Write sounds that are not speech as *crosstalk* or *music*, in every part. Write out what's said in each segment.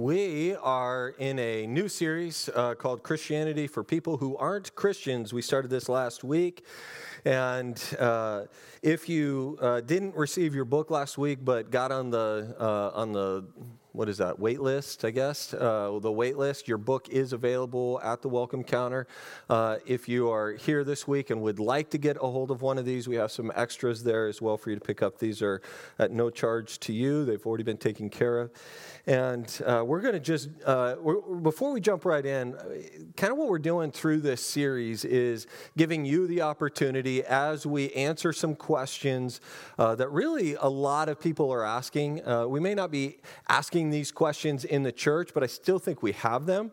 We are in a new series uh, called Christianity for People Who Aren't Christians. We started this last week. And uh, if you uh, didn't receive your book last week but got on the, uh, on the what is that wait list i guess uh, the wait list your book is available at the welcome counter uh, if you are here this week and would like to get a hold of one of these we have some extras there as well for you to pick up these are at no charge to you they've already been taken care of and uh, we're going to just uh, before we jump right in kind of what we're doing through this series is giving you the opportunity as we answer some questions uh, that really a lot of people are asking uh, we may not be asking asking these questions in the church, but I still think we have them.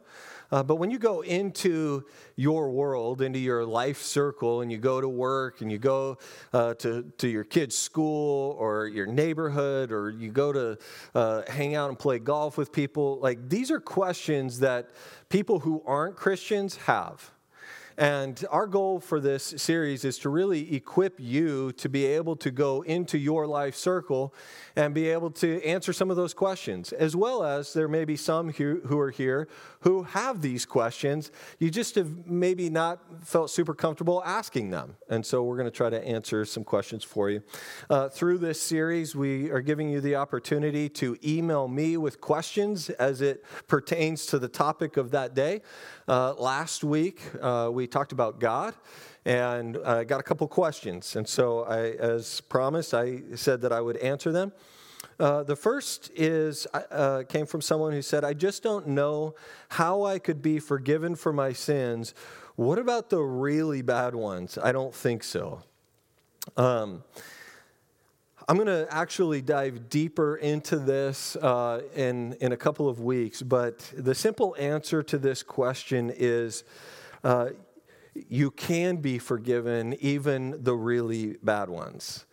Uh, but when you go into your world, into your life circle, and you go to work and you go uh, to, to your kid's school or your neighborhood, or you go to uh, hang out and play golf with people, like these are questions that people who aren't Christians have. And our goal for this series is to really equip you to be able to go into your life circle and be able to answer some of those questions, as well as there may be some who are here who have these questions. You just have maybe not felt super comfortable asking them. And so we're going to try to answer some questions for you. Uh, through this series, we are giving you the opportunity to email me with questions as it pertains to the topic of that day. Uh, last week, uh, we talked about God and I uh, got a couple questions. And so, I, as promised, I said that I would answer them. Uh, the first is uh, came from someone who said, "I just don't know how I could be forgiven for my sins. What about the really bad ones? I don't think so." Um, I'm going to actually dive deeper into this uh, in, in a couple of weeks, but the simple answer to this question is uh, you can be forgiven, even the really bad ones.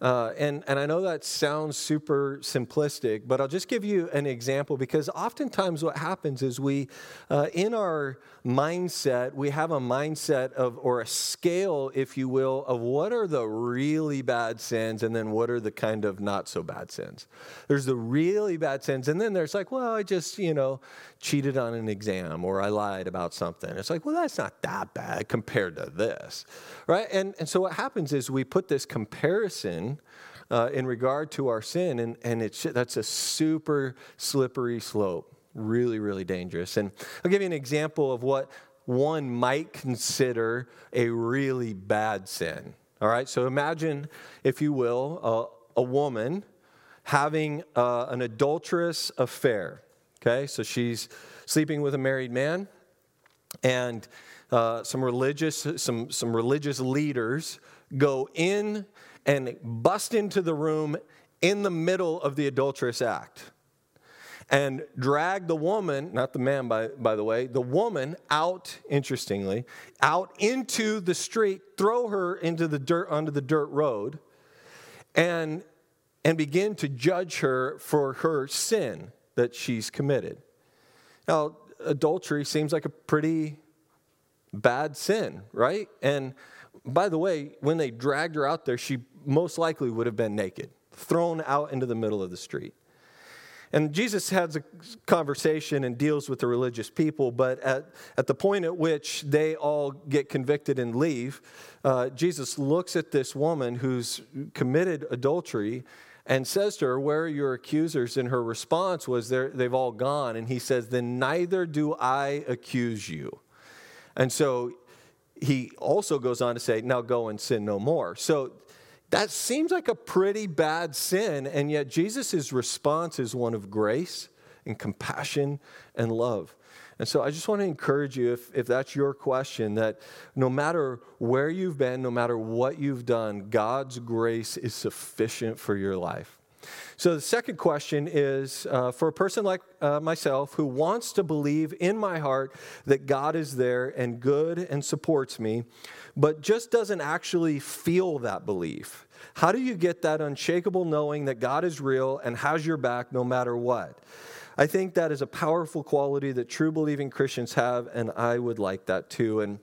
Uh, and, and I know that sounds super simplistic, but I'll just give you an example because oftentimes what happens is we, uh, in our mindset, we have a mindset of, or a scale, if you will, of what are the really bad sins and then what are the kind of not so bad sins. There's the really bad sins, and then there's like, well, I just, you know, cheated on an exam or I lied about something. It's like, well, that's not that bad compared to this, right? And, and so what happens is we put this comparison uh, in regard to our sin, and, and it's, that's a super slippery slope, really, really dangerous. And I'll give you an example of what one might consider a really bad sin. All right, so imagine, if you will, a woman having uh, an adulterous affair. Okay, so she's sleeping with a married man, and uh, some religious some some religious leaders go in and bust into the room in the middle of the adulterous act and drag the woman, not the man by, by the way, the woman out, interestingly, out into the street, throw her into the dirt onto the dirt road, and and begin to judge her for her sin that she's committed. Now, adultery seems like a pretty bad sin, right? And by the way, when they dragged her out there, she most likely would have been naked, thrown out into the middle of the street. And Jesus has a conversation and deals with the religious people, but at, at the point at which they all get convicted and leave, uh, Jesus looks at this woman who's committed adultery and says to her, Where are your accusers? And her response was, They've all gone. And he says, Then neither do I accuse you. And so he also goes on to say, Now go and sin no more. So that seems like a pretty bad sin. And yet Jesus' response is one of grace and compassion and love. And so I just want to encourage you, if, if that's your question, that no matter where you've been, no matter what you've done, God's grace is sufficient for your life. So the second question is uh, for a person like uh, myself who wants to believe in my heart that God is there and good and supports me, but just doesn't actually feel that belief. How do you get that unshakable knowing that God is real and has your back no matter what? I think that is a powerful quality that true believing Christians have, and I would like that too. And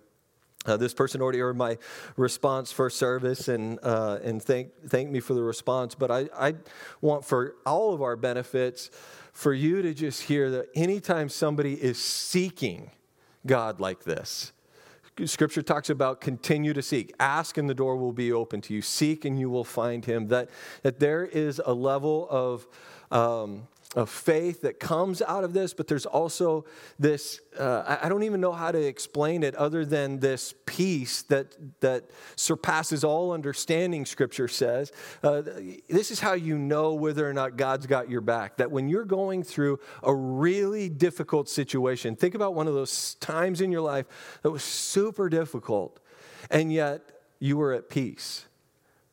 uh, this person already heard my response for service and, uh, and thank, thank me for the response, but I, I want for all of our benefits for you to just hear that anytime somebody is seeking God like this, Scripture talks about continue to seek. Ask and the door will be open to you. Seek and you will find him. That, that there is a level of um, of faith that comes out of this, but there's also this uh, I don't even know how to explain it other than this peace that, that surpasses all understanding, Scripture says. Uh, this is how you know whether or not God's got your back. That when you're going through a really difficult situation, think about one of those times in your life that was super difficult, and yet you were at peace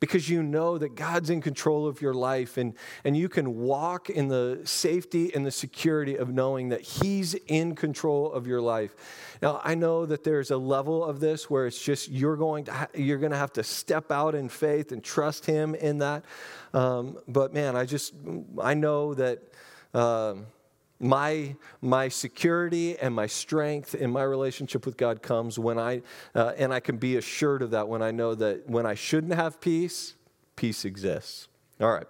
because you know that God's in control of your life and, and you can walk in the safety and the security of knowing that He's in control of your life. Now, I know that there's a level of this where it's just you're going to, ha- you're going to have to step out in faith and trust Him in that. Um, but man, I just, I know that. Um, my, my security and my strength in my relationship with God comes when I, uh, and I can be assured of that when I know that when I shouldn't have peace, peace exists. All right,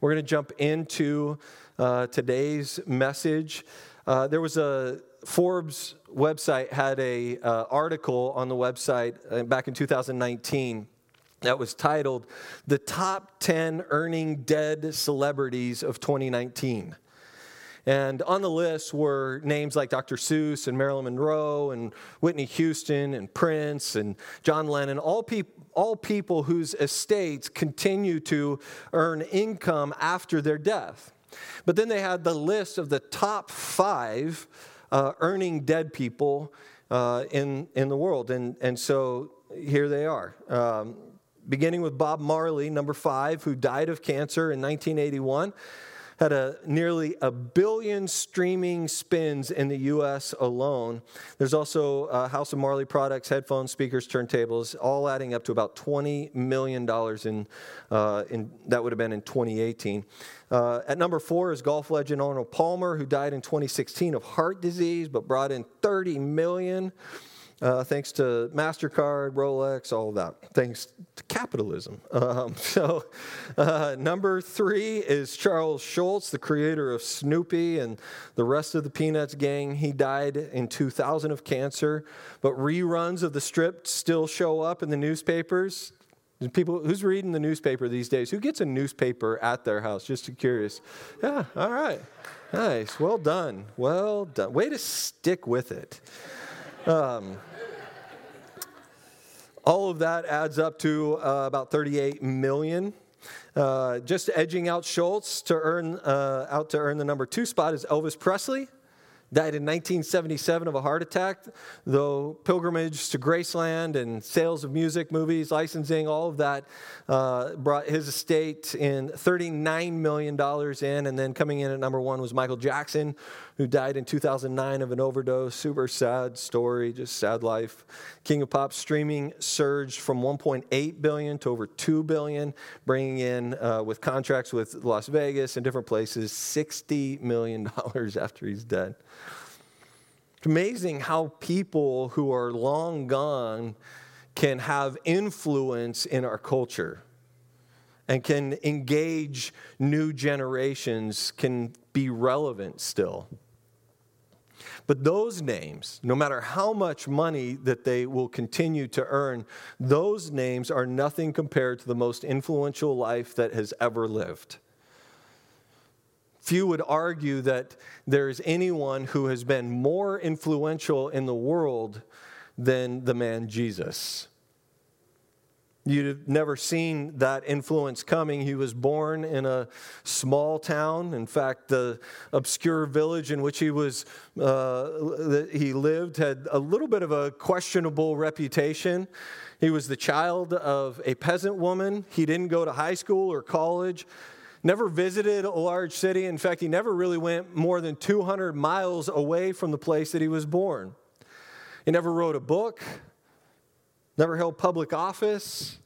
we're going to jump into uh, today's message. Uh, there was a Forbes website had a uh, article on the website uh, back in 2019 that was titled "The Top 10 Earning Dead Celebrities of 2019." And on the list were names like Dr. Seuss and Marilyn Monroe and Whitney Houston and Prince and John Lennon, all, all people whose estates continue to earn income after their death. But then they had the list of the top five uh, earning dead people uh, in, in the world. And, and so here they are. Um, beginning with Bob Marley, number five, who died of cancer in 1981 had a nearly a billion streaming spins in the U.S. alone. There's also uh, House of Marley products, headphones, speakers, turntables, all adding up to about 20 million dollars in, uh, in that would have been in 2018. Uh, at number four is golf legend Arnold Palmer, who died in 2016 of heart disease, but brought in 30 million. million uh, thanks to MasterCard, Rolex, all of that, thanks to capitalism. *laughs* Um, so, uh, number three is Charles Schulz, the creator of Snoopy and the rest of the Peanuts gang. He died in 2000 of cancer, but reruns of the strip still show up in the newspapers. People, who's reading the newspaper these days? Who gets a newspaper at their house? Just curious. Yeah, all right. Nice. Well done. Well done. Way to stick with it. Um, all of that adds up to uh, about 38 million. Uh, just edging out Schulz to earn uh, out to earn the number two spot is Elvis Presley died in 1977 of a heart attack, though pilgrimage to Graceland and sales of music, movies, licensing, all of that uh, brought his estate in $39 million in. And then coming in at number one was Michael Jackson, who died in 2009 of an overdose. Super sad story, just sad life. King of Pop streaming surged from 1.8 billion to over 2 billion, bringing in uh, with contracts with Las Vegas and different places 60 million *laughs* dollars after he's dead. It's amazing how people who are long gone can have influence in our culture and can engage new generations, can be relevant still. But those names, no matter how much money that they will continue to earn, those names are nothing compared to the most influential life that has ever lived. Few would argue that there's anyone who has been more influential in the world than the man Jesus. You'd never seen that influence coming. He was born in a small town. In fact, the obscure village in which he was uh, he lived had a little bit of a questionable reputation. He was the child of a peasant woman. He didn't go to high school or college never visited a large city. In fact, he never really went more than 200 miles away from the place that he was born. He never wrote a book, never held public office.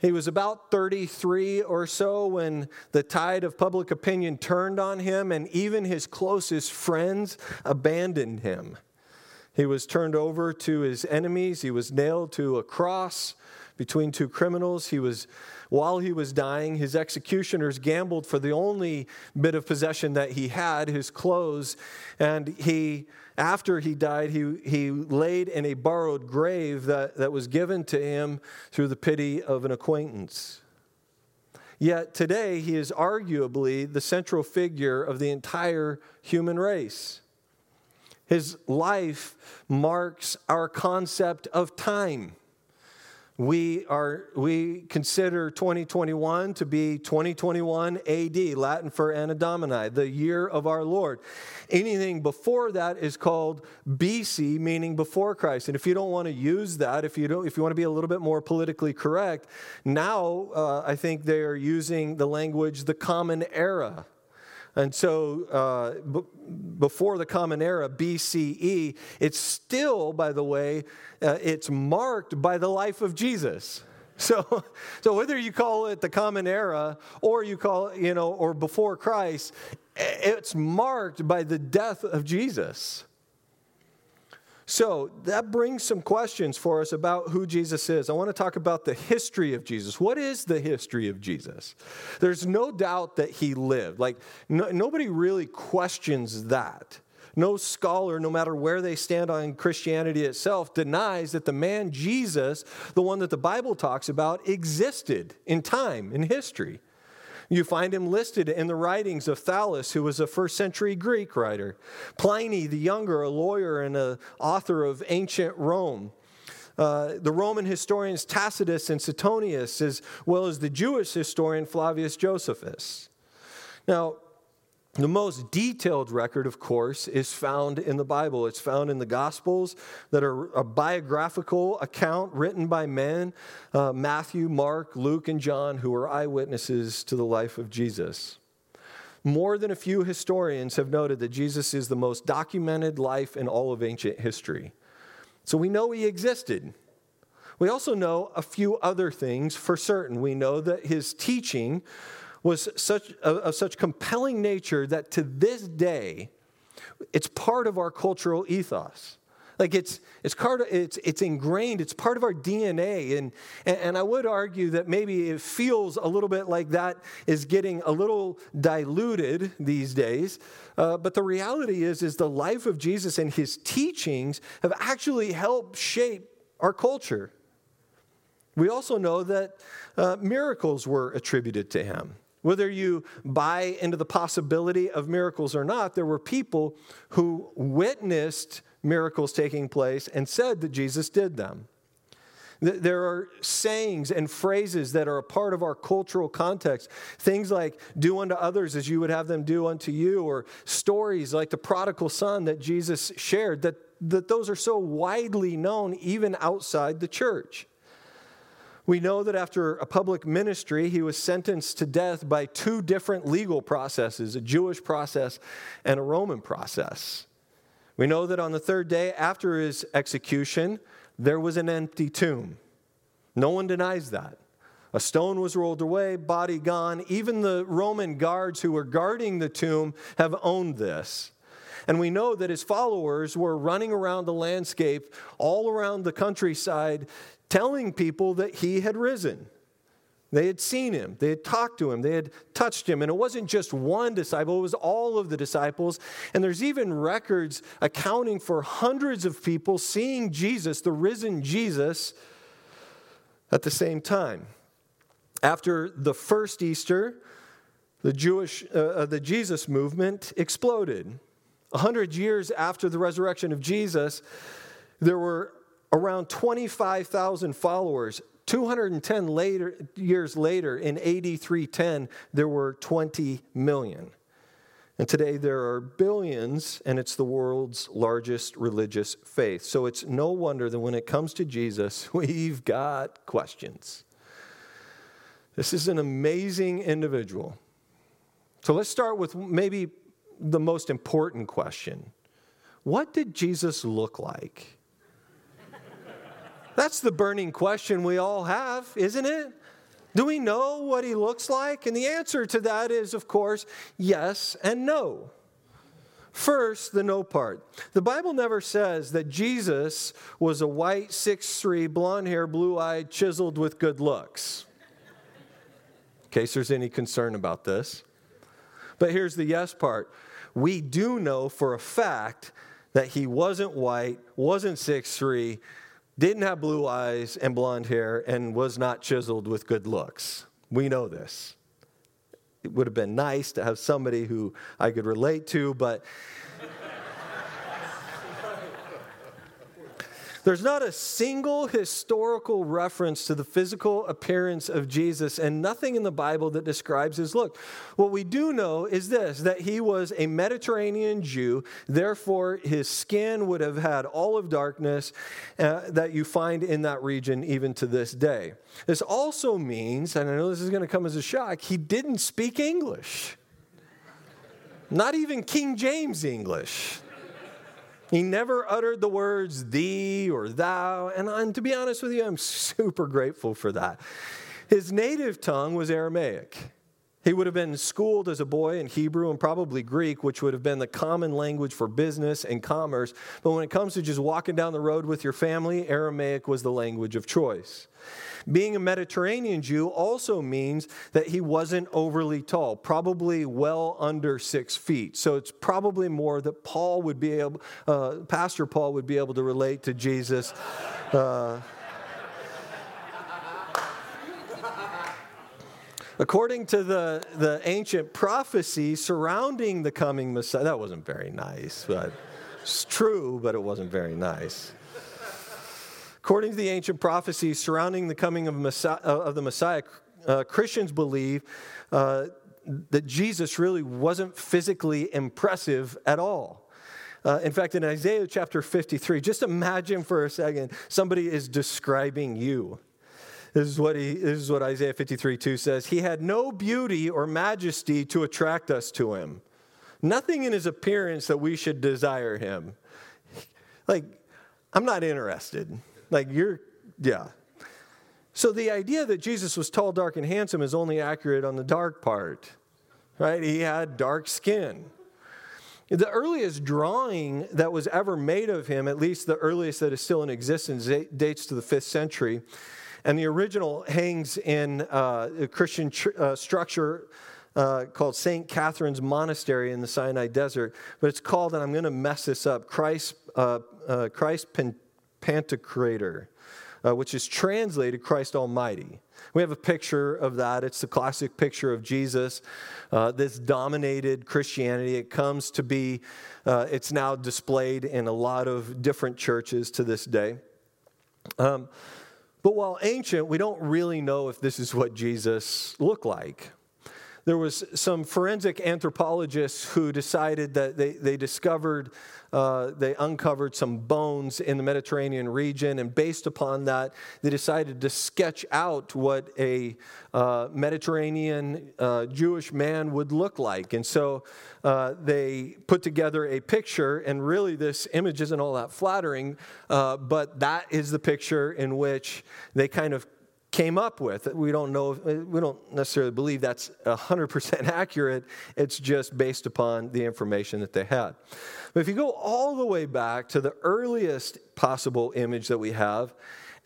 He was about 33 or so when the tide of public opinion turned on him, and even his closest friends abandoned him. He was turned over to his enemies, he was nailed to a cross between two criminals. He was, while he was dying, his executioners gambled for the only bit of possession that he had, his clothes. And he, after he died, he, he laid in a borrowed grave that, that was given to him through the pity of an acquaintance. Yet today, he is arguably the central figure of the entire human race. His life marks our concept of time. We, are, we consider 2021 to be 2021 AD, Latin for Anno Domini, the year of our Lord. Anything before that is called BC, meaning before Christ. And if you don't want to use that, if you, don't, if you want to be a little bit more politically correct, now uh, I think they are using the language the Common Era. And so uh, b- before the Common Era, BCE, it's still, by the way, uh, it's marked by the life of Jesus. *laughs* So, so whether you call it the Common Era or you call it, you know, or before Christ, it's marked by the death of Jesus. So that brings some questions for us about who Jesus is. I want to talk about the history of Jesus. What is the history of Jesus? There's no doubt that he lived. Like, no, nobody really questions that. No scholar, no matter where they stand on Christianity itself, denies that the man Jesus, the one that the Bible talks about, existed in time, in history. You find him listed in the writings of Thallus, who was a first century Greek writer, Pliny the Younger, a lawyer and an author of ancient Rome. Uh, the Roman historians Tacitus and Suetonius, as well as the Jewish historian Flavius Josephus. Now, the most detailed record, of course, is found in the Bible. It's found in the Gospels that are a biographical account written by men uh, Matthew, Mark, Luke, and John, who are eyewitnesses to the life of Jesus. More than a few historians have noted that Jesus is the most documented life in all of ancient history. So we know he existed. We also know a few other things for certain. We know that his teaching was such, of such compelling nature that to this day, it's part of our cultural ethos. Like it's, it's, part of, it's, it's ingrained, it's part of our DNA. And, and I would argue that maybe it feels a little bit like that is getting a little diluted these days. Uh, but the reality is, is the life of Jesus and his teachings have actually helped shape our culture. We also know that uh, miracles were attributed to him. Whether you buy into the possibility of miracles or not, there were people who witnessed miracles taking place and said that Jesus did them. There are sayings and phrases that are a part of our cultural context. Things like, do unto others as you would have them do unto you, or stories like the prodigal son that Jesus shared, that, that those are so widely known even outside the church. We know that after a public ministry, he was sentenced to death by two different legal processes a Jewish process and a Roman process. We know that on the third day after his execution, there was an empty tomb. No one denies that. A stone was rolled away, body gone. Even the Roman guards who were guarding the tomb have owned this. And we know that his followers were running around the landscape all around the countryside telling people that he had risen. They had seen him, they had talked to him, they had touched him. And it wasn't just one disciple, it was all of the disciples. And there's even records accounting for hundreds of people seeing Jesus, the risen Jesus, at the same time. After the first Easter, the Jewish, uh, uh the Jesus movement exploded. A hundred years after the resurrection of Jesus, there were around 25,000 followers. 210 later, years later, in AD 310, there were 20 million. And today there are billions, and it's the world's largest religious faith. So it's no wonder that when it comes to Jesus, *laughs* we've got questions. This is an amazing individual. So let's start with maybe the most important question What did Jesus look like? That's the burning question we all have, isn't it? Do we know what he looks like? And the answer to that is, of course, yes and no. First, the no part. The Bible never says that Jesus was a white, six-three, blonde hair, blue eyed, chiseled with good looks. In case there's any concern about this. But here's the yes part. We do know for a fact that he wasn't white, wasn't six-three, didn't have blue eyes and blonde hair, and was not chiseled with good looks. We know this it would have been nice to have somebody who I could relate to, but There's not a single historical reference to the physical appearance of Jesus and nothing in the Bible that describes his look. What we do know is this that he was a Mediterranean Jew, therefore, his skin would have had all of darkness uh, that you find in that region even to this day. This also means, and I know this is going to come as a shock, he didn't speak English. Not even King James English. He never uttered the words thee or thou. And, and to be honest with you, I'm *laughs* super grateful for that. His native tongue was Aramaic. He would have been schooled as a boy in Hebrew and probably Greek, which would have been the common language for business and commerce. But when it comes to just walking down the road with your family, Aramaic was the language of choice. Being a Mediterranean Jew also means that he wasn't overly tall, probably well under six feet. So it's probably more that Paul would be able, uh, Pastor Paul would be able to relate to Jesus. Uh, According to the, the ancient prophecy surrounding the coming Messiah, that wasn't very nice, but it's true, but it wasn't very nice. According to the ancient prophecies surrounding the coming of, Messiah, uh, of the Messiah, uh, Christians believe uh, that Jesus really wasn't physically impressive at all. Uh, in fact, in Isaiah chapter 53, just imagine for a second somebody is describing you. This is what, he, this is what Isaiah 53 2 says. He had no beauty or majesty to attract us to him, nothing in his appearance that we should desire him. Like, I'm not interested. Like, you're, yeah. So the idea that Jesus was tall, dark, and handsome is only accurate on the dark part, right? He had dark skin. The earliest drawing that was ever made of him, at least the earliest that is still in existence, dates to the fifth century. And the original hangs in uh, a Christian tr- uh, structure uh, called St. Catherine's Monastery in the Sinai Desert. But it's called, and I'm going to mess this up, Christ, uh, uh, Christ Pantocrator, uh, which is translated Christ Almighty. We have a picture of that. It's the classic picture of Jesus. Uh, this dominated Christianity. It comes to be, uh, it's now displayed in a lot of different churches to this day. Um, but while ancient, we don't really know if this is what Jesus looked like. There was some forensic anthropologists who decided that they, they discovered, uh, they uncovered some bones in the Mediterranean region, and based upon that, they decided to sketch out what a uh, Mediterranean uh, Jewish man would look like. And so uh, they put together a picture, and really this image isn't all that flattering, uh, but that is the picture in which they kind of came up with. We don't know, we don't necessarily believe that's 100% *laughs* accurate. It's just based upon the information that they had. But if you go all the way back to the earliest possible image that we have,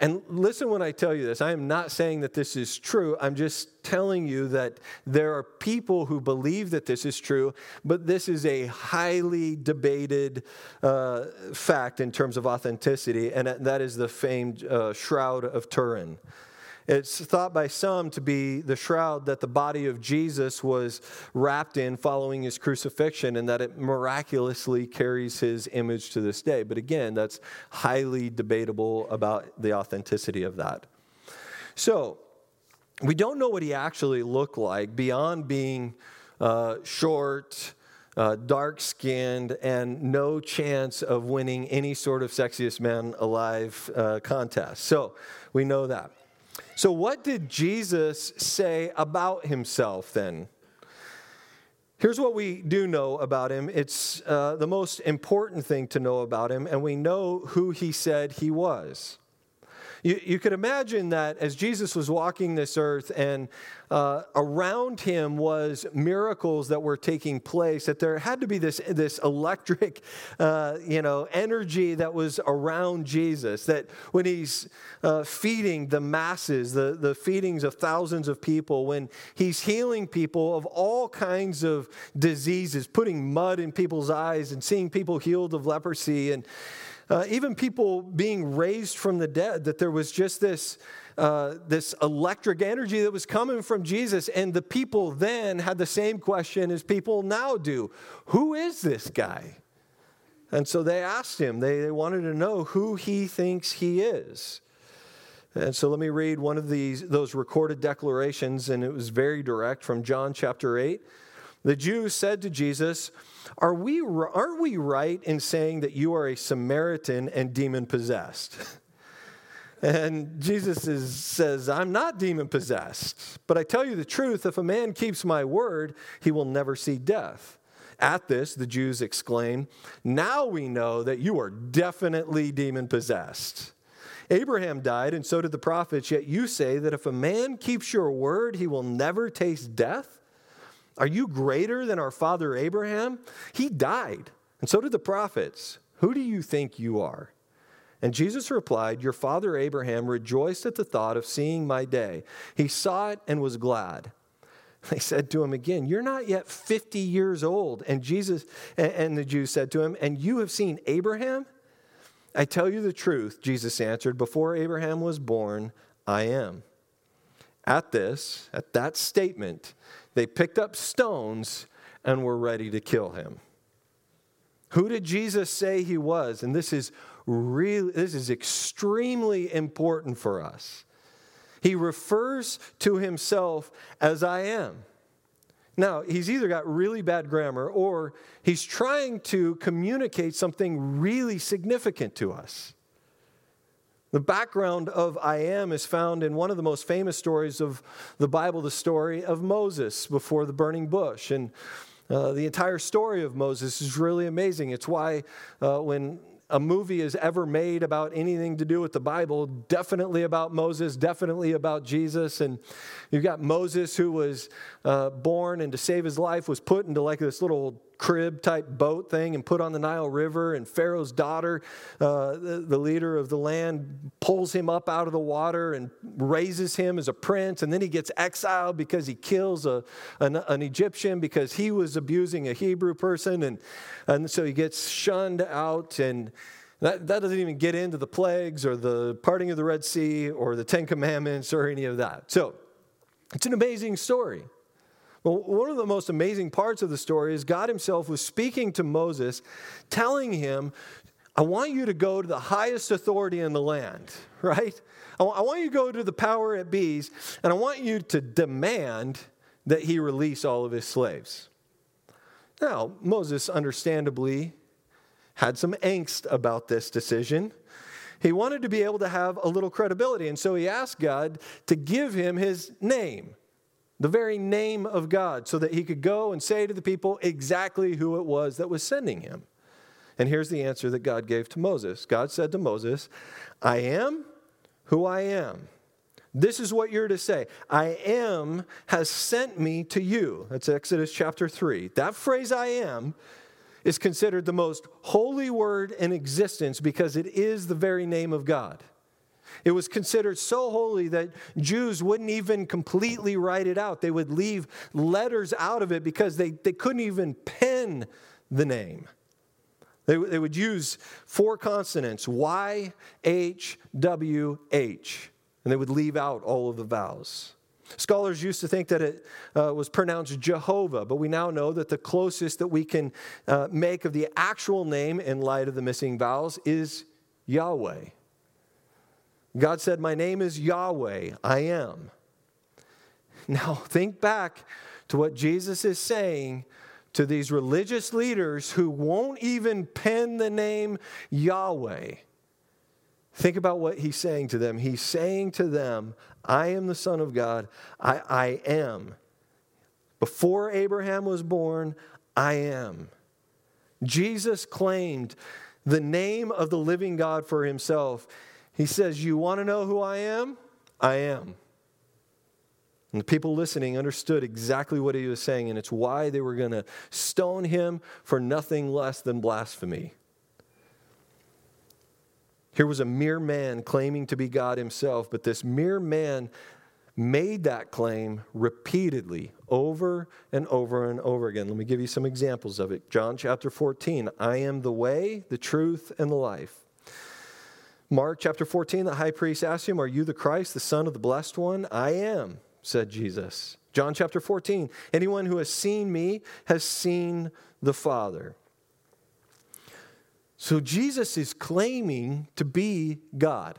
and listen when I tell you this. I am not saying that this is true. I'm just telling you that there are people who believe that this is true, but this is a highly debated uh, fact in terms of authenticity, and that is the famed uh, Shroud of Turin. It's thought by some to be the shroud that the body of Jesus was wrapped in following his crucifixion, and that it miraculously carries his image to this day. But again, that's highly debatable about the authenticity of that. So, we don't know what he actually looked like beyond being uh, short, uh, dark skinned, and no chance of winning any sort of sexiest man alive uh, contest. So we know that. So, what did Jesus say about himself then? Here's what we do know about him. It's uh, the most important thing to know about him, and we know who he said he was. You, you could imagine that as Jesus was walking this earth and uh, around him was miracles that were taking place, that there had to be this, this electric, uh, you know, energy that was around Jesus, that when he's uh, feeding the masses, the, the feedings of thousands of people, when he's healing people of all kinds of diseases, putting mud in people's eyes and seeing people healed of leprosy and uh, even people being raised from the dead, that there was just this, uh, this electric energy that was coming from Jesus. And the people then had the same question as people now do Who is this guy? And so they asked him, they, they wanted to know who he thinks he is. And so let me read one of these, those recorded declarations, and it was very direct from John chapter 8. The Jews said to Jesus, Are we, Aren't we right in saying that you are a Samaritan and demon possessed? *laughs* And Jesus is, says, I'm not demon possessed, but I tell you the truth if a man keeps my word, he will never see death. At this, the Jews exclaim, Now we know that you are definitely demon possessed. Abraham died, and so did the prophets, yet you say that if a man keeps your word, he will never taste death? Are you greater than our father Abraham? He died, and so did the prophets. Who do you think you are? And Jesus replied, Your father Abraham rejoiced at the thought of seeing my day. He saw it and was glad. They said to him again, You're not yet 50 years old. And Jesus and the Jews said to him, And you have seen Abraham? I tell you the truth, Jesus answered, Before Abraham was born, I am. At this, at that statement, they picked up stones and were ready to kill him. Who did Jesus say he was? And this is really this is extremely important for us. He refers to himself as I am. Now, he's either got really bad grammar or he's trying to communicate something really significant to us. The background of I am is found in one of the most famous stories of the Bible, the story of Moses before the burning bush. And uh, the entire story of Moses is really amazing. It's why uh, when a movie is ever made about anything to do with the Bible, definitely about Moses, definitely about Jesus. And you've got Moses who was uh, born and to save his life was put into like this little crib type boat thing and put on the Nile River. And Pharaoh's daughter, uh, the, the, leader of the land, pulls him up out of the water and raises him as a prince. And then he gets exiled because he kills a, an, an Egyptian because he was abusing a Hebrew person. And, and so he gets shunned out. And that, that doesn't even get into the plagues or the parting of the Red Sea or the Ten Commandments or any of that. So it's an amazing story. Well, one of the most amazing parts of the story is God Himself was speaking to Moses, telling him, I want you to go to the highest authority in the land, *laughs* right? I want you to go to the power at bees, and I want you to demand that he release all of his slaves. Now, Moses understandably had some angst about this decision. He wanted to be able to have a little credibility, and so he asked God to give him his name the very name of God, so that he could go and say to the people exactly who it was that was sending him. And here's the answer that God gave to Moses God said to Moses, I am who I am. This is what you're to say I am has sent me to you. That's Exodus chapter 3. That phrase, I am, is considered the most holy word in existence because it is the very name of God. It was considered so holy that Jews wouldn't even completely write it out. They would leave letters out of it because they, they couldn't even pen the name. They, they would use four consonants Y, H, W, H, and they would leave out all of the vowels. Scholars used to think that it uh, was pronounced Jehovah, but we now know that the closest that we can uh, make of the actual name in light of the missing vowels is Yahweh. God said, My name is Yahweh, I am. Now, think back to what Jesus is saying to these religious leaders who won't even pen the name Yahweh. Think about what he's saying to them. He's saying to them, I am the Son of God. I, I am. Before Abraham was born, I am. Jesus claimed the name of the living God for himself. He says, You want to know who I am? I am. And the people listening understood exactly what he was saying, and it's why they were going to stone him for nothing less than blasphemy. Here was a mere man claiming to be God himself, but this mere man made that claim repeatedly over and over and over again. Let me give you some examples of it. John chapter 14 I am the way, the truth, and the life. Mark chapter 14, the high priest asked him, Are you the Christ, the Son of the Blessed One? I am, said Jesus. John chapter 14, anyone who has seen me has seen the Father. So Jesus is claiming to be God.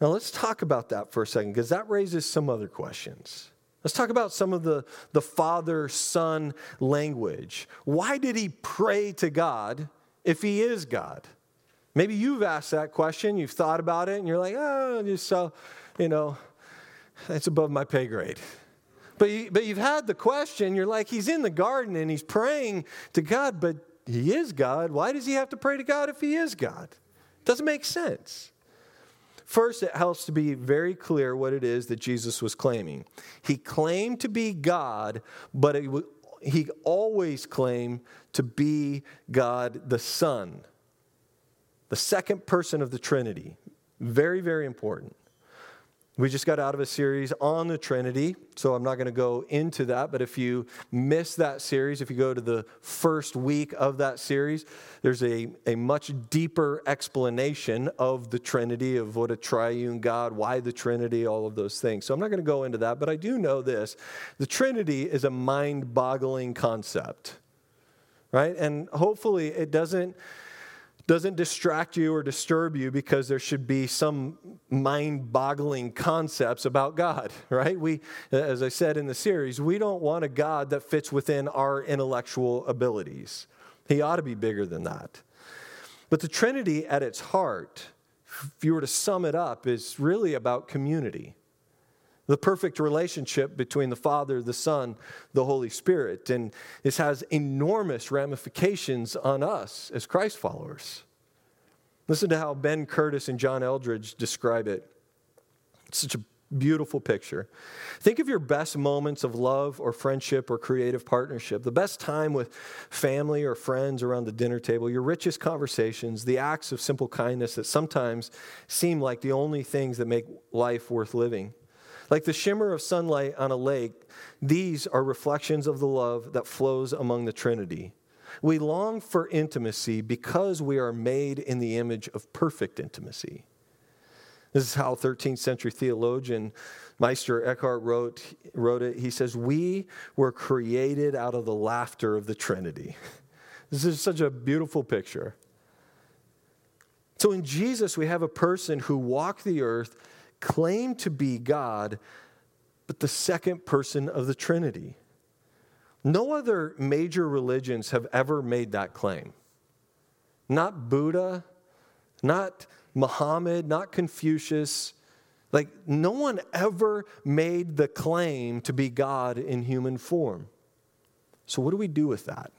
Now, let's talk about that for a second because that raises some other questions. Let's talk about some of the, the father son language. Why did he pray to God if he is God? Maybe you've asked that question, you've thought about it, and you're like, oh, just so, you know, that's above my pay grade. But, you, but you've had the question, you're like, he's in the garden and he's praying to God, but he is God. Why does he have to pray to God if he is God? Doesn't make sense. First, it helps to be very clear what it is that Jesus was claiming. He claimed to be God, but he always claimed to be God the Son, the second person of the Trinity. Very, very important. We just got out of a series on the Trinity, so I'm not going to go into that. But if you miss that series, if you go to the first week of that series, there's a, a much deeper explanation of the Trinity, of what a triune God, why the Trinity, all of those things. So I'm not going to go into that, but I do know this the Trinity is a mind boggling concept, right? And hopefully it doesn't doesn't distract you or disturb you because there should be some mind boggling concepts about God, *laughs* right? We, as I said in the series, we don't want a God that fits within our intellectual abilities. He ought to be bigger than that. But the Trinity at its heart, if you were to sum it up, is really about community. The perfect relationship between the Father, the Son, the Holy Spirit. And this has enormous ramifications on us as Christ followers. Listen to how Brent Curtis and John Eldredge describe it. It's such a beautiful picture. Think of your best moments of love or friendship or creative partnership, the best time with family or friends around the dinner table, your richest conversations, the acts of simple kindness that sometimes seem like the only things that make life worth living. Like the shimmer of sunlight on a lake, these are reflections of the love that flows among the Trinity. We long for intimacy because we are made in the image of perfect intimacy. This is how 13th century theologian Meister Eckhart wrote, wrote it. He says, We were created out of the laughter of the Trinity. *laughs* This is such a beautiful picture. So in Jesus, we have a person who walked the earth claimed to be God, but the second person of the Trinity. No other major religions have ever made that claim. Not Buddha, not Muhammad, not Confucius. Like, no one ever made the claim to be God in human form. So, what do we do with that?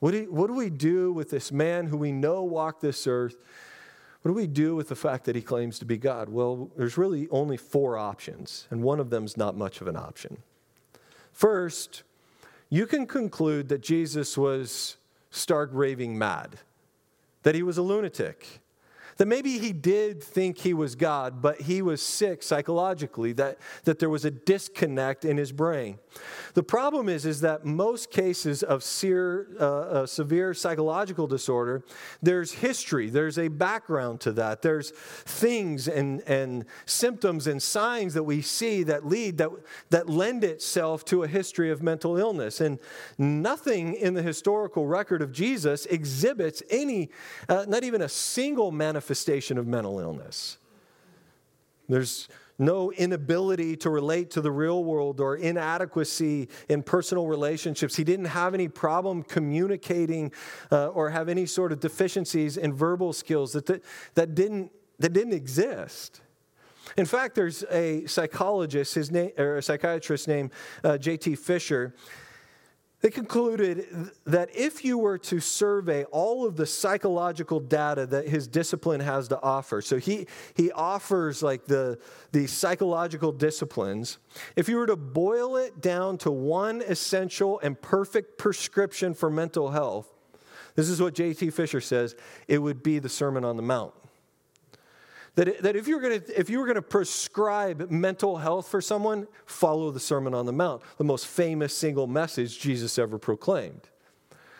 What do, what do we do with this man who we know walked this earth what do we do with the fact that he claims to be God? Well, there's really only four options, and one of them's not much of an option. First, you can conclude that Jesus was stark raving mad, that he was a lunatic, that maybe he did think he was God, but he was sick psychologically, that, that there was a disconnect in his brain. The problem is, is that most cases of severe, uh, uh, severe psychological disorder, there's history, there's a background to that. There's things and, and symptoms and signs that we see that lead, that, that lend itself to a history of mental illness. And nothing in the historical record of Jesus exhibits any, uh, not even a single manifestation manifestation of mental illness. There's no inability to relate to the real world or inadequacy in personal relationships. He didn't have any problem communicating uh, or have any sort of deficiencies in verbal skills that, that, that, didn't, that didn't exist. In fact, there's a psychologist, his name, or a psychiatrist named uh, J.T. Fisher They concluded that if you were to survey all of the psychological data that his discipline has to offer, so he, he offers like the, the psychological disciplines, if you were to boil it down to one essential and perfect prescription for mental health, this is what J.T. Fisher says it would be the Sermon on the Mount. That, that if, you were gonna, if you were going to prescribe mental health for someone, follow the Sermon on the Mount, the most famous single message Jesus ever proclaimed.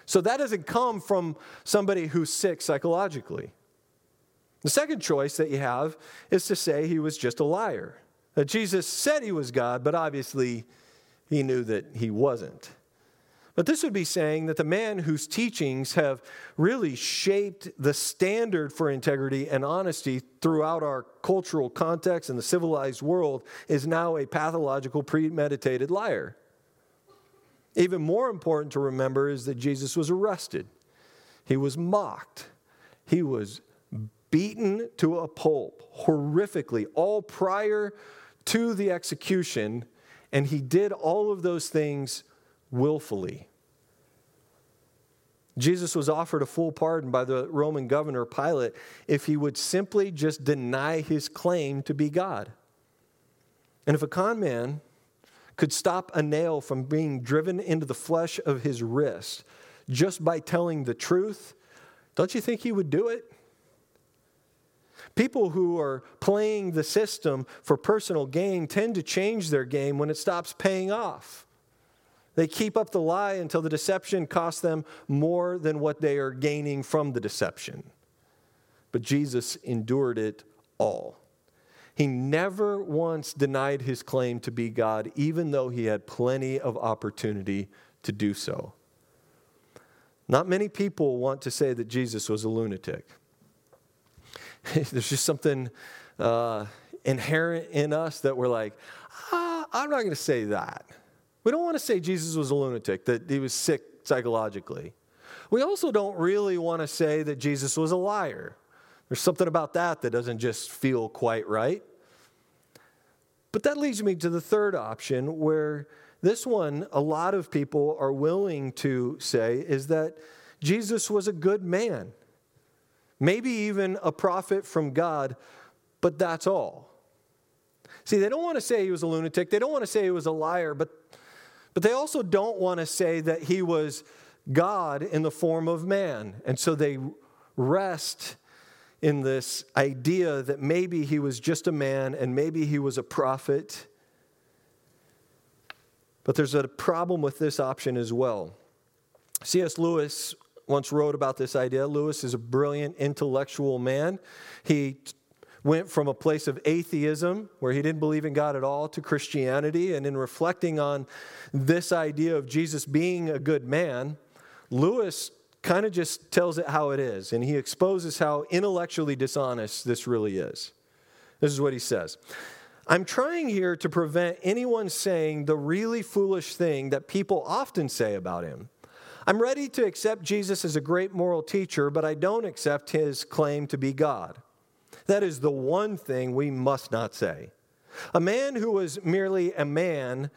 So that doesn't come from somebody who's sick psychologically. The second choice that you have is to say he was just a liar. That Jesus said he was God, but obviously he knew that he wasn't. But this would be saying that the man whose teachings have really shaped the standard for integrity and honesty throughout our cultural context and the civilized world is now a pathological, premeditated liar. Even more important to remember is that Jesus was arrested, he was mocked, he was beaten to a pulp horrifically, all prior to the execution, and he did all of those things willfully. Jesus was offered a full pardon by the Roman governor Pilate if he would simply just deny his claim to be God. And if a con man could stop a nail from being driven into the flesh of his wrist just by telling the truth, don't you think he would do it? People who are playing the system for personal gain tend to change their game when it stops paying off. They keep up the lie until the deception costs them more than what they are gaining from the deception. But Jesus endured it all. He never once denied his claim to be God, even though he had plenty of opportunity to do so. Not many people want to say that Jesus was a lunatic. *laughs* There's just something uh, inherent in us that we're like, ah, I'm not going to say that. We don't want to say Jesus was a lunatic, that he was sick psychologically. We also don't really want to say that Jesus was a liar. There's something about that that doesn't just feel quite right. But that leads me to the third option, where this one, a lot of people are willing to say, is that Jesus was a good man, maybe even a prophet from God, but that's all. See, they don't want to say he was a lunatic, they don't want to say he was a liar, but but they also don't want to say that he was God in the form of man. And so they rest in this idea that maybe he was just a man and maybe he was a prophet. But there's a problem with this option as well. C.S. Lewis once wrote about this idea. Lewis is a brilliant intellectual man. He went from a place of atheism, where he didn't believe in God at all, to Christianity. And in reflecting on this idea of Jesus being a good man, Lewis kind of just tells it how it is. And he exposes how intellectually dishonest this really is. This is what he says. I'm trying here to prevent anyone saying the really foolish thing that people often say about him. I'm ready to accept Jesus as a great moral teacher, but I don't accept his claim to be God. That is the one thing we must not say. A man who was merely a man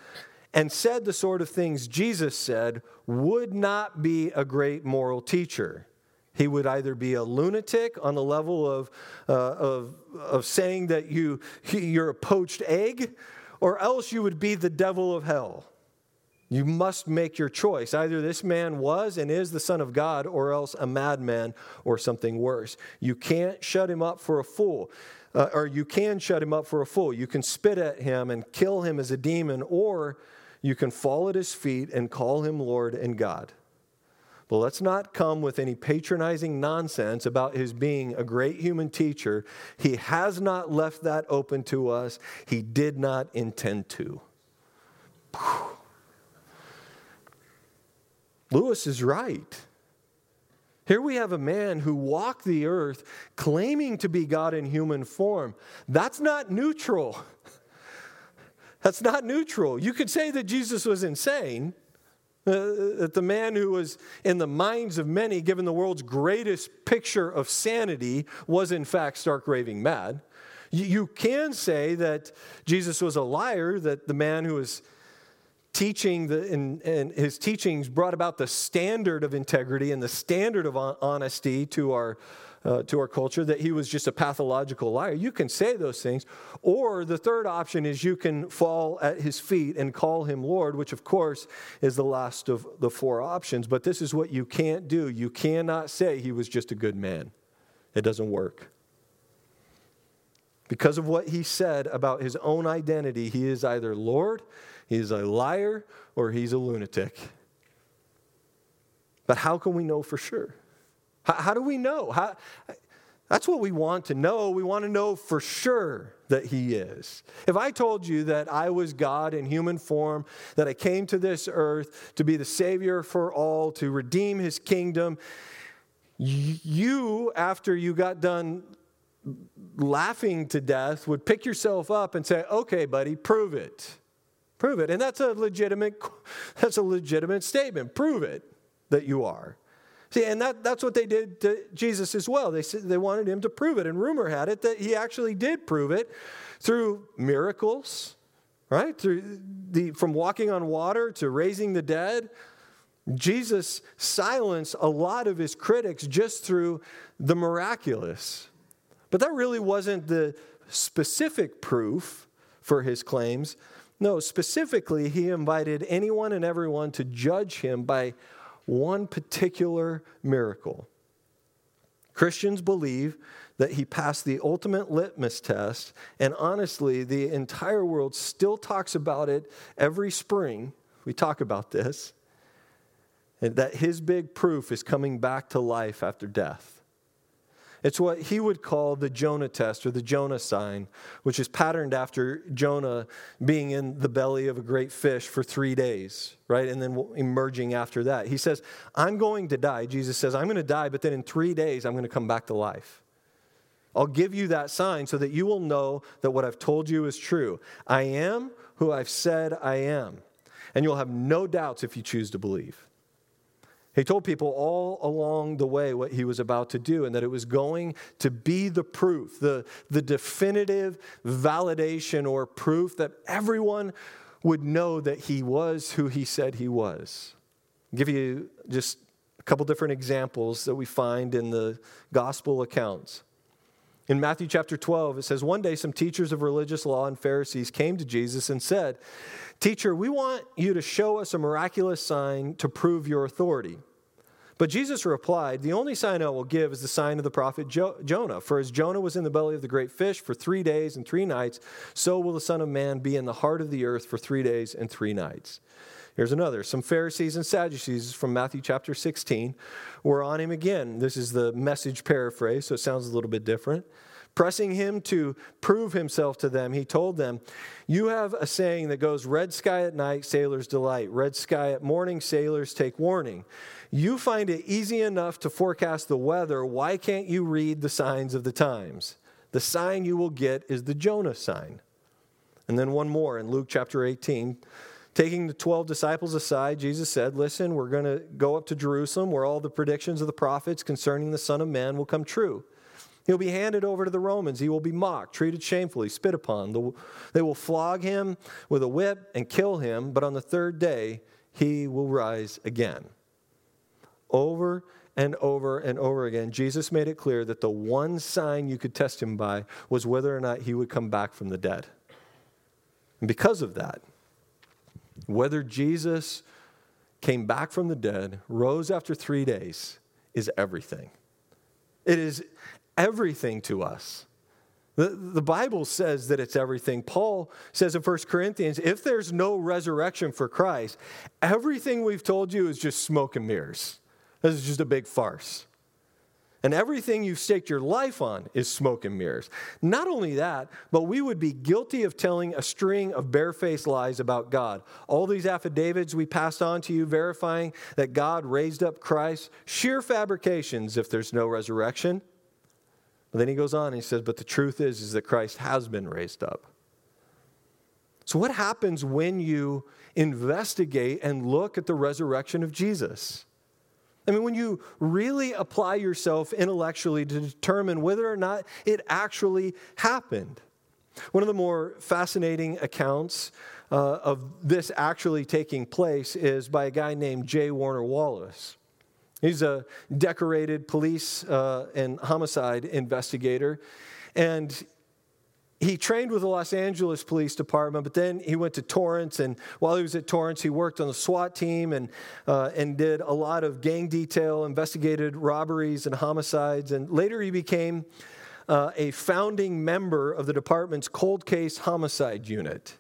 and said the sort of things Jesus said would not be a great moral teacher. He would either be a lunatic on the level of, uh, of, of saying that you, you're a poached egg, or else you would be the devil of hell. You must make your choice. Either this man was and is the Son of God, or else a madman or something worse. You can't shut him up for a fool. Uh, or you can shut him up for a fool. You can spit at him and kill him as a demon, or you can fall at his feet and call him Lord and God. But let's not come with any patronizing nonsense about his being a great human teacher. He has not left that open to us, he did not intend to. Whew. Lewis is right. Here we have a man who walked the earth claiming to be God in human form. That's not neutral. That's not neutral. You could say that Jesus was insane, uh, that the man who was in the minds of many given the world's greatest picture of sanity was in fact stark raving mad. You, you can say that Jesus was a liar, that the man who was teaching the, and, and his teachings brought about the standard of integrity and the standard of honesty to our uh, to our culture that he was just a pathological liar. You can say those things. Or the third option is you can fall at his feet and call him Lord, which of course is the last of the four options. But this is what you can't do. You cannot say he was just a good man, it doesn't work. Because of what he said about his own identity, he is either Lord, he's a liar, or he's a lunatic. But how can we know for sure? How, how do we know? How, that's what we want to know. We want to know for sure that He is. If I told you that I was God in human form, that I came to this earth to be the Savior for all, to redeem His kingdom, you, after you got done laughing to death, would pick yourself up and say, Okay, buddy, prove it. Prove it. And that's a legitimate, *laughs* that's a legitimate statement. Prove it that you are. See, and that, that's what they did to Jesus as well. They, they wanted him to prove it. And rumor had it that he actually did prove it through miracles, right? Through the, from walking on water to raising the dead. Jesus silenced a lot of his critics just through the miraculous. But that really wasn't the specific proof for his claims. No, specifically, he invited anyone and everyone to judge him by one particular miracle. Christians believe that he passed the ultimate litmus test, and honestly, the entire world still talks about it every spring. We talk about this, and that his big proof is coming back to life after death. It's what he would call the Jonah test or the Jonah sign, which is patterned after Jonah being in the belly of a great fish for three days, right? And then emerging after that. He says, I'm going to die. Jesus says, I'm going to die, but then in three days, I'm going to come back to life. I'll give you that sign so that you will know that what I've told you is true. I am who I've said I am. And you'll have no doubts if you choose to believe. He told people all along the way what he was about to do and that it was going to be the proof, the, the definitive validation or proof that everyone would know that he was who he said he was. I'll give you just a couple different examples that we find in the gospel accounts. In Matthew chapter 12, it says, One day some teachers of religious law and Pharisees came to Jesus and said, Teacher, we want you to show us a miraculous sign to prove your authority. But Jesus replied, The only sign I will give is the sign of the prophet jo- Jonah. For as Jonah was in the belly of the great fish for three days and three nights, so will the Son of Man be in the heart of the earth for three days and three nights. Here's another. Some Pharisees and Sadducees from Matthew chapter 16 were on him again. This is the message paraphrase, so it sounds a little bit different. Pressing him to prove himself to them, he told them, You have a saying that goes, Red sky at night, sailors delight. Red sky at morning, sailors take warning. You find it easy enough to forecast the weather. Why can't you read the signs of the times? The sign you will get is the Jonah sign. And then one more in Luke chapter 18. Taking the 12 disciples aside, Jesus said, Listen, we're going to go up to Jerusalem where all the predictions of the prophets concerning the Son of Man will come true. He'll be handed over to the Romans. He will be mocked, treated shamefully, spit upon. They will flog him with a whip and kill him, but on the third day, he will rise again. Over and over and over again, Jesus made it clear that the one sign you could test him by was whether or not he would come back from the dead. And because of that, whether Jesus came back from the dead, rose after three days, is everything. It is everything to us. The, the Bible says that it's everything. Paul says in 1 Corinthians if there's no resurrection for Christ, everything we've told you is just smoke and mirrors. This is just a big farce. And everything you've staked your life on is smoke and mirrors. Not only that, but we would be guilty of telling a string of barefaced lies about God. All these affidavits we passed on to you verifying that God raised up Christ, sheer fabrications if there's no resurrection. But then he goes on and he says, But the truth is, is that Christ has been raised up. So, what happens when you investigate and look at the resurrection of Jesus? I mean, when you really apply yourself intellectually to determine whether or not it actually happened. One of the more fascinating accounts uh, of this actually taking place is by a guy named J. Warner Wallace. He's a decorated police uh, and homicide investigator. And he trained with the Los Angeles Police Department, but then he went to Torrance. And while he was at Torrance, he worked on the SWAT team and, uh, and did a lot of gang detail, investigated robberies and homicides. And later he became uh, a founding member of the department's cold case homicide unit.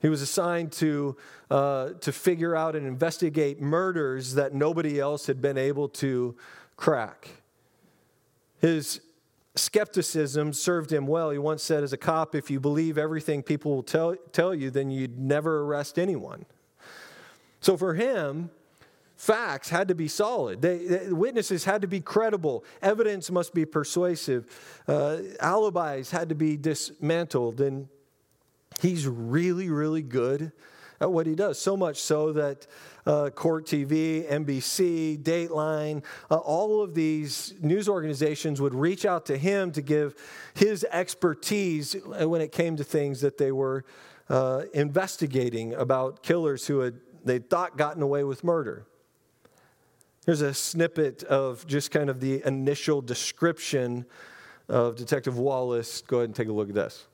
He was assigned to, uh, to figure out and investigate murders that nobody else had been able to crack. His skepticism served him well. He once said, as a cop, if you believe everything people will tell, tell you, then you'd never arrest anyone. So for him, facts had to be solid. They, they, witnesses had to be credible. Evidence must be persuasive. Uh, alibis had to be dismantled. And he's really, really good at what he does. So much so that uh, Court TV, NBC, Dateline, uh, all of these news organizations would reach out to him to give his expertise when it came to things that they were uh, investigating about killers who had they thought gotten away with murder. Here's a snippet of just kind of the initial description of Detective Wallace. Go ahead and take a look at this.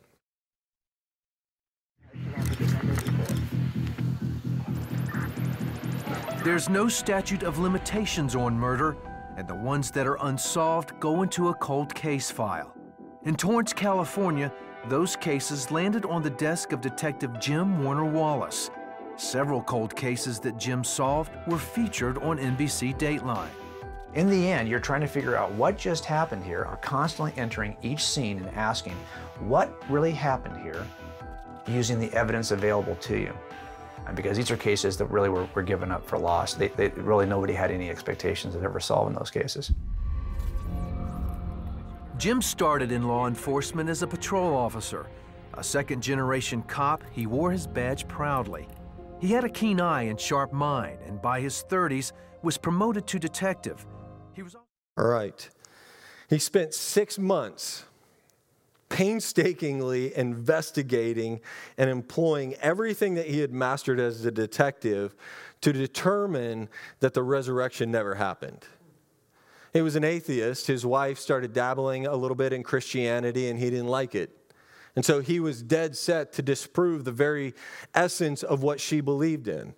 There's no statute of limitations on murder, and the ones that are unsolved go into a cold case file. In Torrance, California, those cases landed on the desk of Detective Jim Warner Wallace. Several cold cases that Jim solved were featured on NBC Dateline. In the end, you're trying to figure out what just happened here, are constantly entering each scene and asking, what really happened here, using the evidence available to you because these are cases that really were, were given up for lost. They, they, really nobody had any expectations of ever solving those cases. Jim started in law enforcement as a patrol officer. A second generation cop, he wore his badge proudly. He had a keen eye and sharp mind, and by his 30s was promoted to detective. He was all right. He spent six months painstakingly investigating and employing everything that he had mastered as a detective to determine that the resurrection never happened. He was an atheist. His wife started dabbling a little bit in Christianity and he didn't like it. And so he was dead set to disprove the very essence of what she believed in.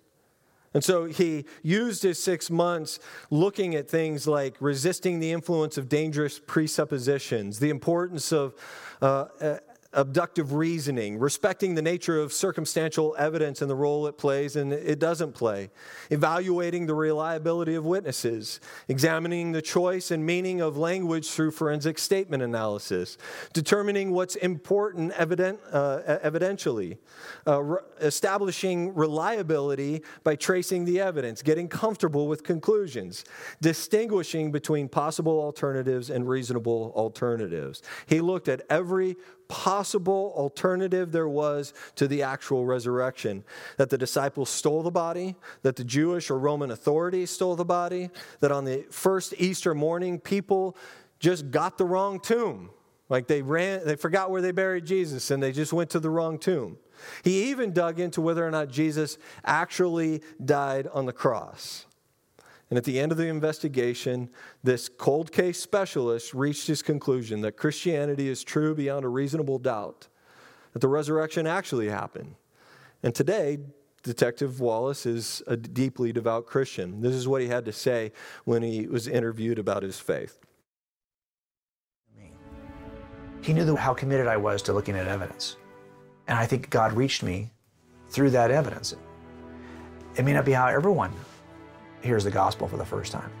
And so he used his six months looking at things like resisting the influence of dangerous presuppositions, the importance of uh, uh abductive reasoning, respecting the nature of circumstantial evidence and the role it plays and it doesn't play, evaluating the reliability of witnesses, examining the choice and meaning of language through forensic statement analysis, determining what's important evident, uh, evidentially, uh, re- establishing reliability by tracing the evidence, getting comfortable with conclusions, distinguishing between possible alternatives and reasonable alternatives. He looked at every possible alternative there was to the actual resurrection that the disciples stole the body, that the Jewish or Roman authorities stole the body, that on the first Easter morning, people just got the wrong tomb. Like they ran, they forgot where they buried Jesus and they just went to the wrong tomb. He even dug into whether or not Jesus actually died on the cross. And at the end of the investigation, this cold case specialist reached his conclusion that Christianity is true beyond a reasonable doubt, that the resurrection actually happened. And today, Detective Wallace is a deeply devout Christian. This is what he had to say when he was interviewed about his faith. He knew how committed I was to looking at evidence. And I think God reached me through that evidence. It may not be how everyone hears the gospel for the first time.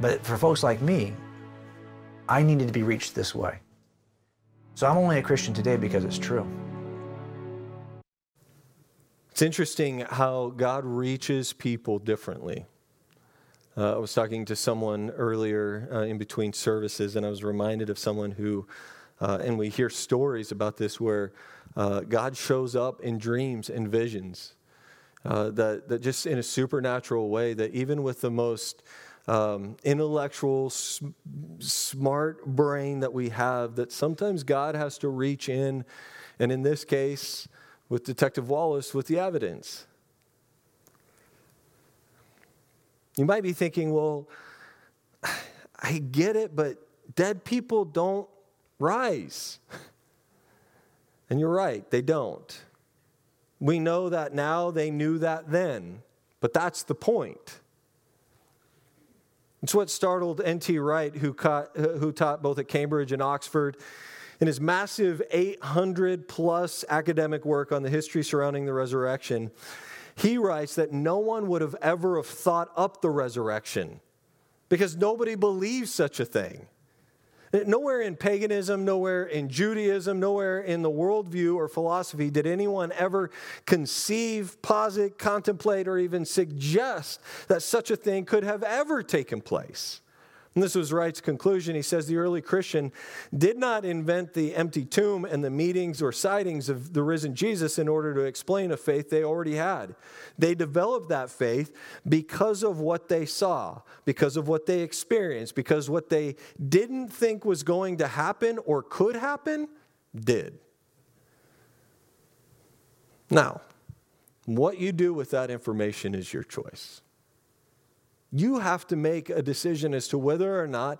But for folks like me, I needed to be reached this way. So I'm only a Christian today because it's true. It's interesting how God reaches people differently. Uh, I was talking to someone earlier uh, in between services, and I was reminded of someone who, uh, and we hear stories about this where uh, God shows up in dreams and visions uh, that, that just in a supernatural way, that even with the most um, intellectual, s- smart brain that we have that sometimes God has to reach in, and in this case, with Detective Wallace, with the evidence. You might be thinking, well, *sighs* I get it, but dead people don't rise. *laughs* And you're right, they don't. We know that now, they knew that then, but that's the point. It's what startled N.T. Wright, who, caught, who taught both at Cambridge and Oxford. In his massive 800 plus academic work on the history surrounding the resurrection, he writes that no one would have ever have thought up the resurrection because nobody believes such a thing. Nowhere in paganism, nowhere in Judaism, nowhere in the worldview or philosophy did anyone ever conceive, posit, contemplate, or even suggest that such a thing could have ever taken place. And this was Wright's conclusion. He says the early Christian did not invent the empty tomb and the meetings or sightings of the risen Jesus in order to explain a faith they already had. They developed that faith because of what they saw, because of what they experienced, because what they didn't think was going to happen or could happen did. Now, what you do with that information is your choice. You have to make a decision as to whether or not,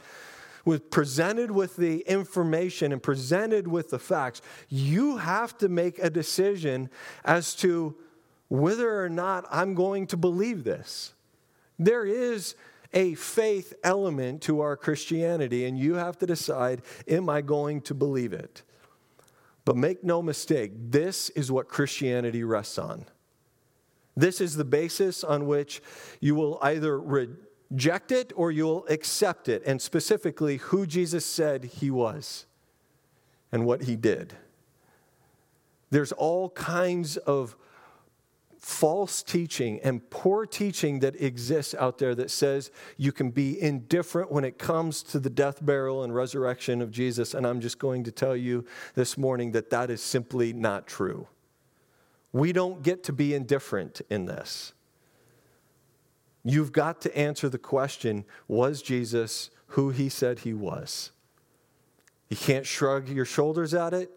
with presented with the information and presented with the facts, you have to make a decision as to whether or not I'm going to believe this. There is a faith element to our Christianity, and you have to decide am I going to believe it? But make no mistake, this is what Christianity rests on. This is the basis on which you will either reject it or you'll accept it, and specifically who Jesus said he was and what he did. There's all kinds of false teaching and poor teaching that exists out there that says you can be indifferent when it comes to the death, burial, and resurrection of Jesus. And I'm just going to tell you this morning that that is simply not true. We don't get to be indifferent in this. You've got to answer the question was Jesus who he said he was? You can't shrug your shoulders at it.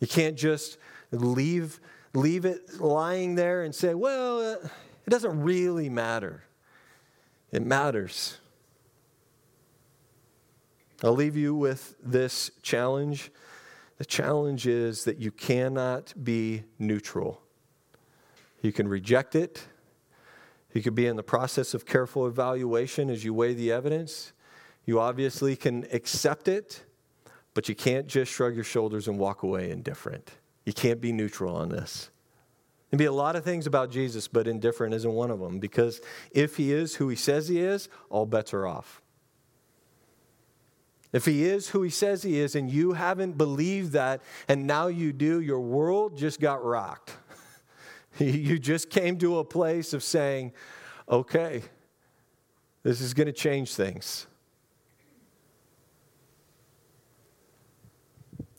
You can't just leave, leave it lying there and say, well, uh, it doesn't really matter. It matters. I'll leave you with this challenge. The challenge is that you cannot be neutral. You can reject it. You could be in the process of careful evaluation as you weigh the evidence. You obviously can accept it, but you can't just shrug your shoulders and walk away indifferent. You can't be neutral on this. There'd be a lot of things about Jesus, but indifferent isn't one of them because if he is who he says he is, all bets are off. If he is who he says he is and you haven't believed that and now you do, your world just got rocked. *laughs* you just came to a place of saying, okay, this is going to change things.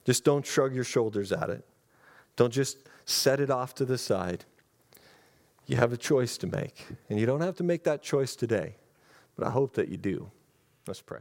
Just don't shrug your shoulders at it. Don't just set it off to the side. You have a choice to make, and you don't have to make that choice today, but I hope that you do. Let's pray.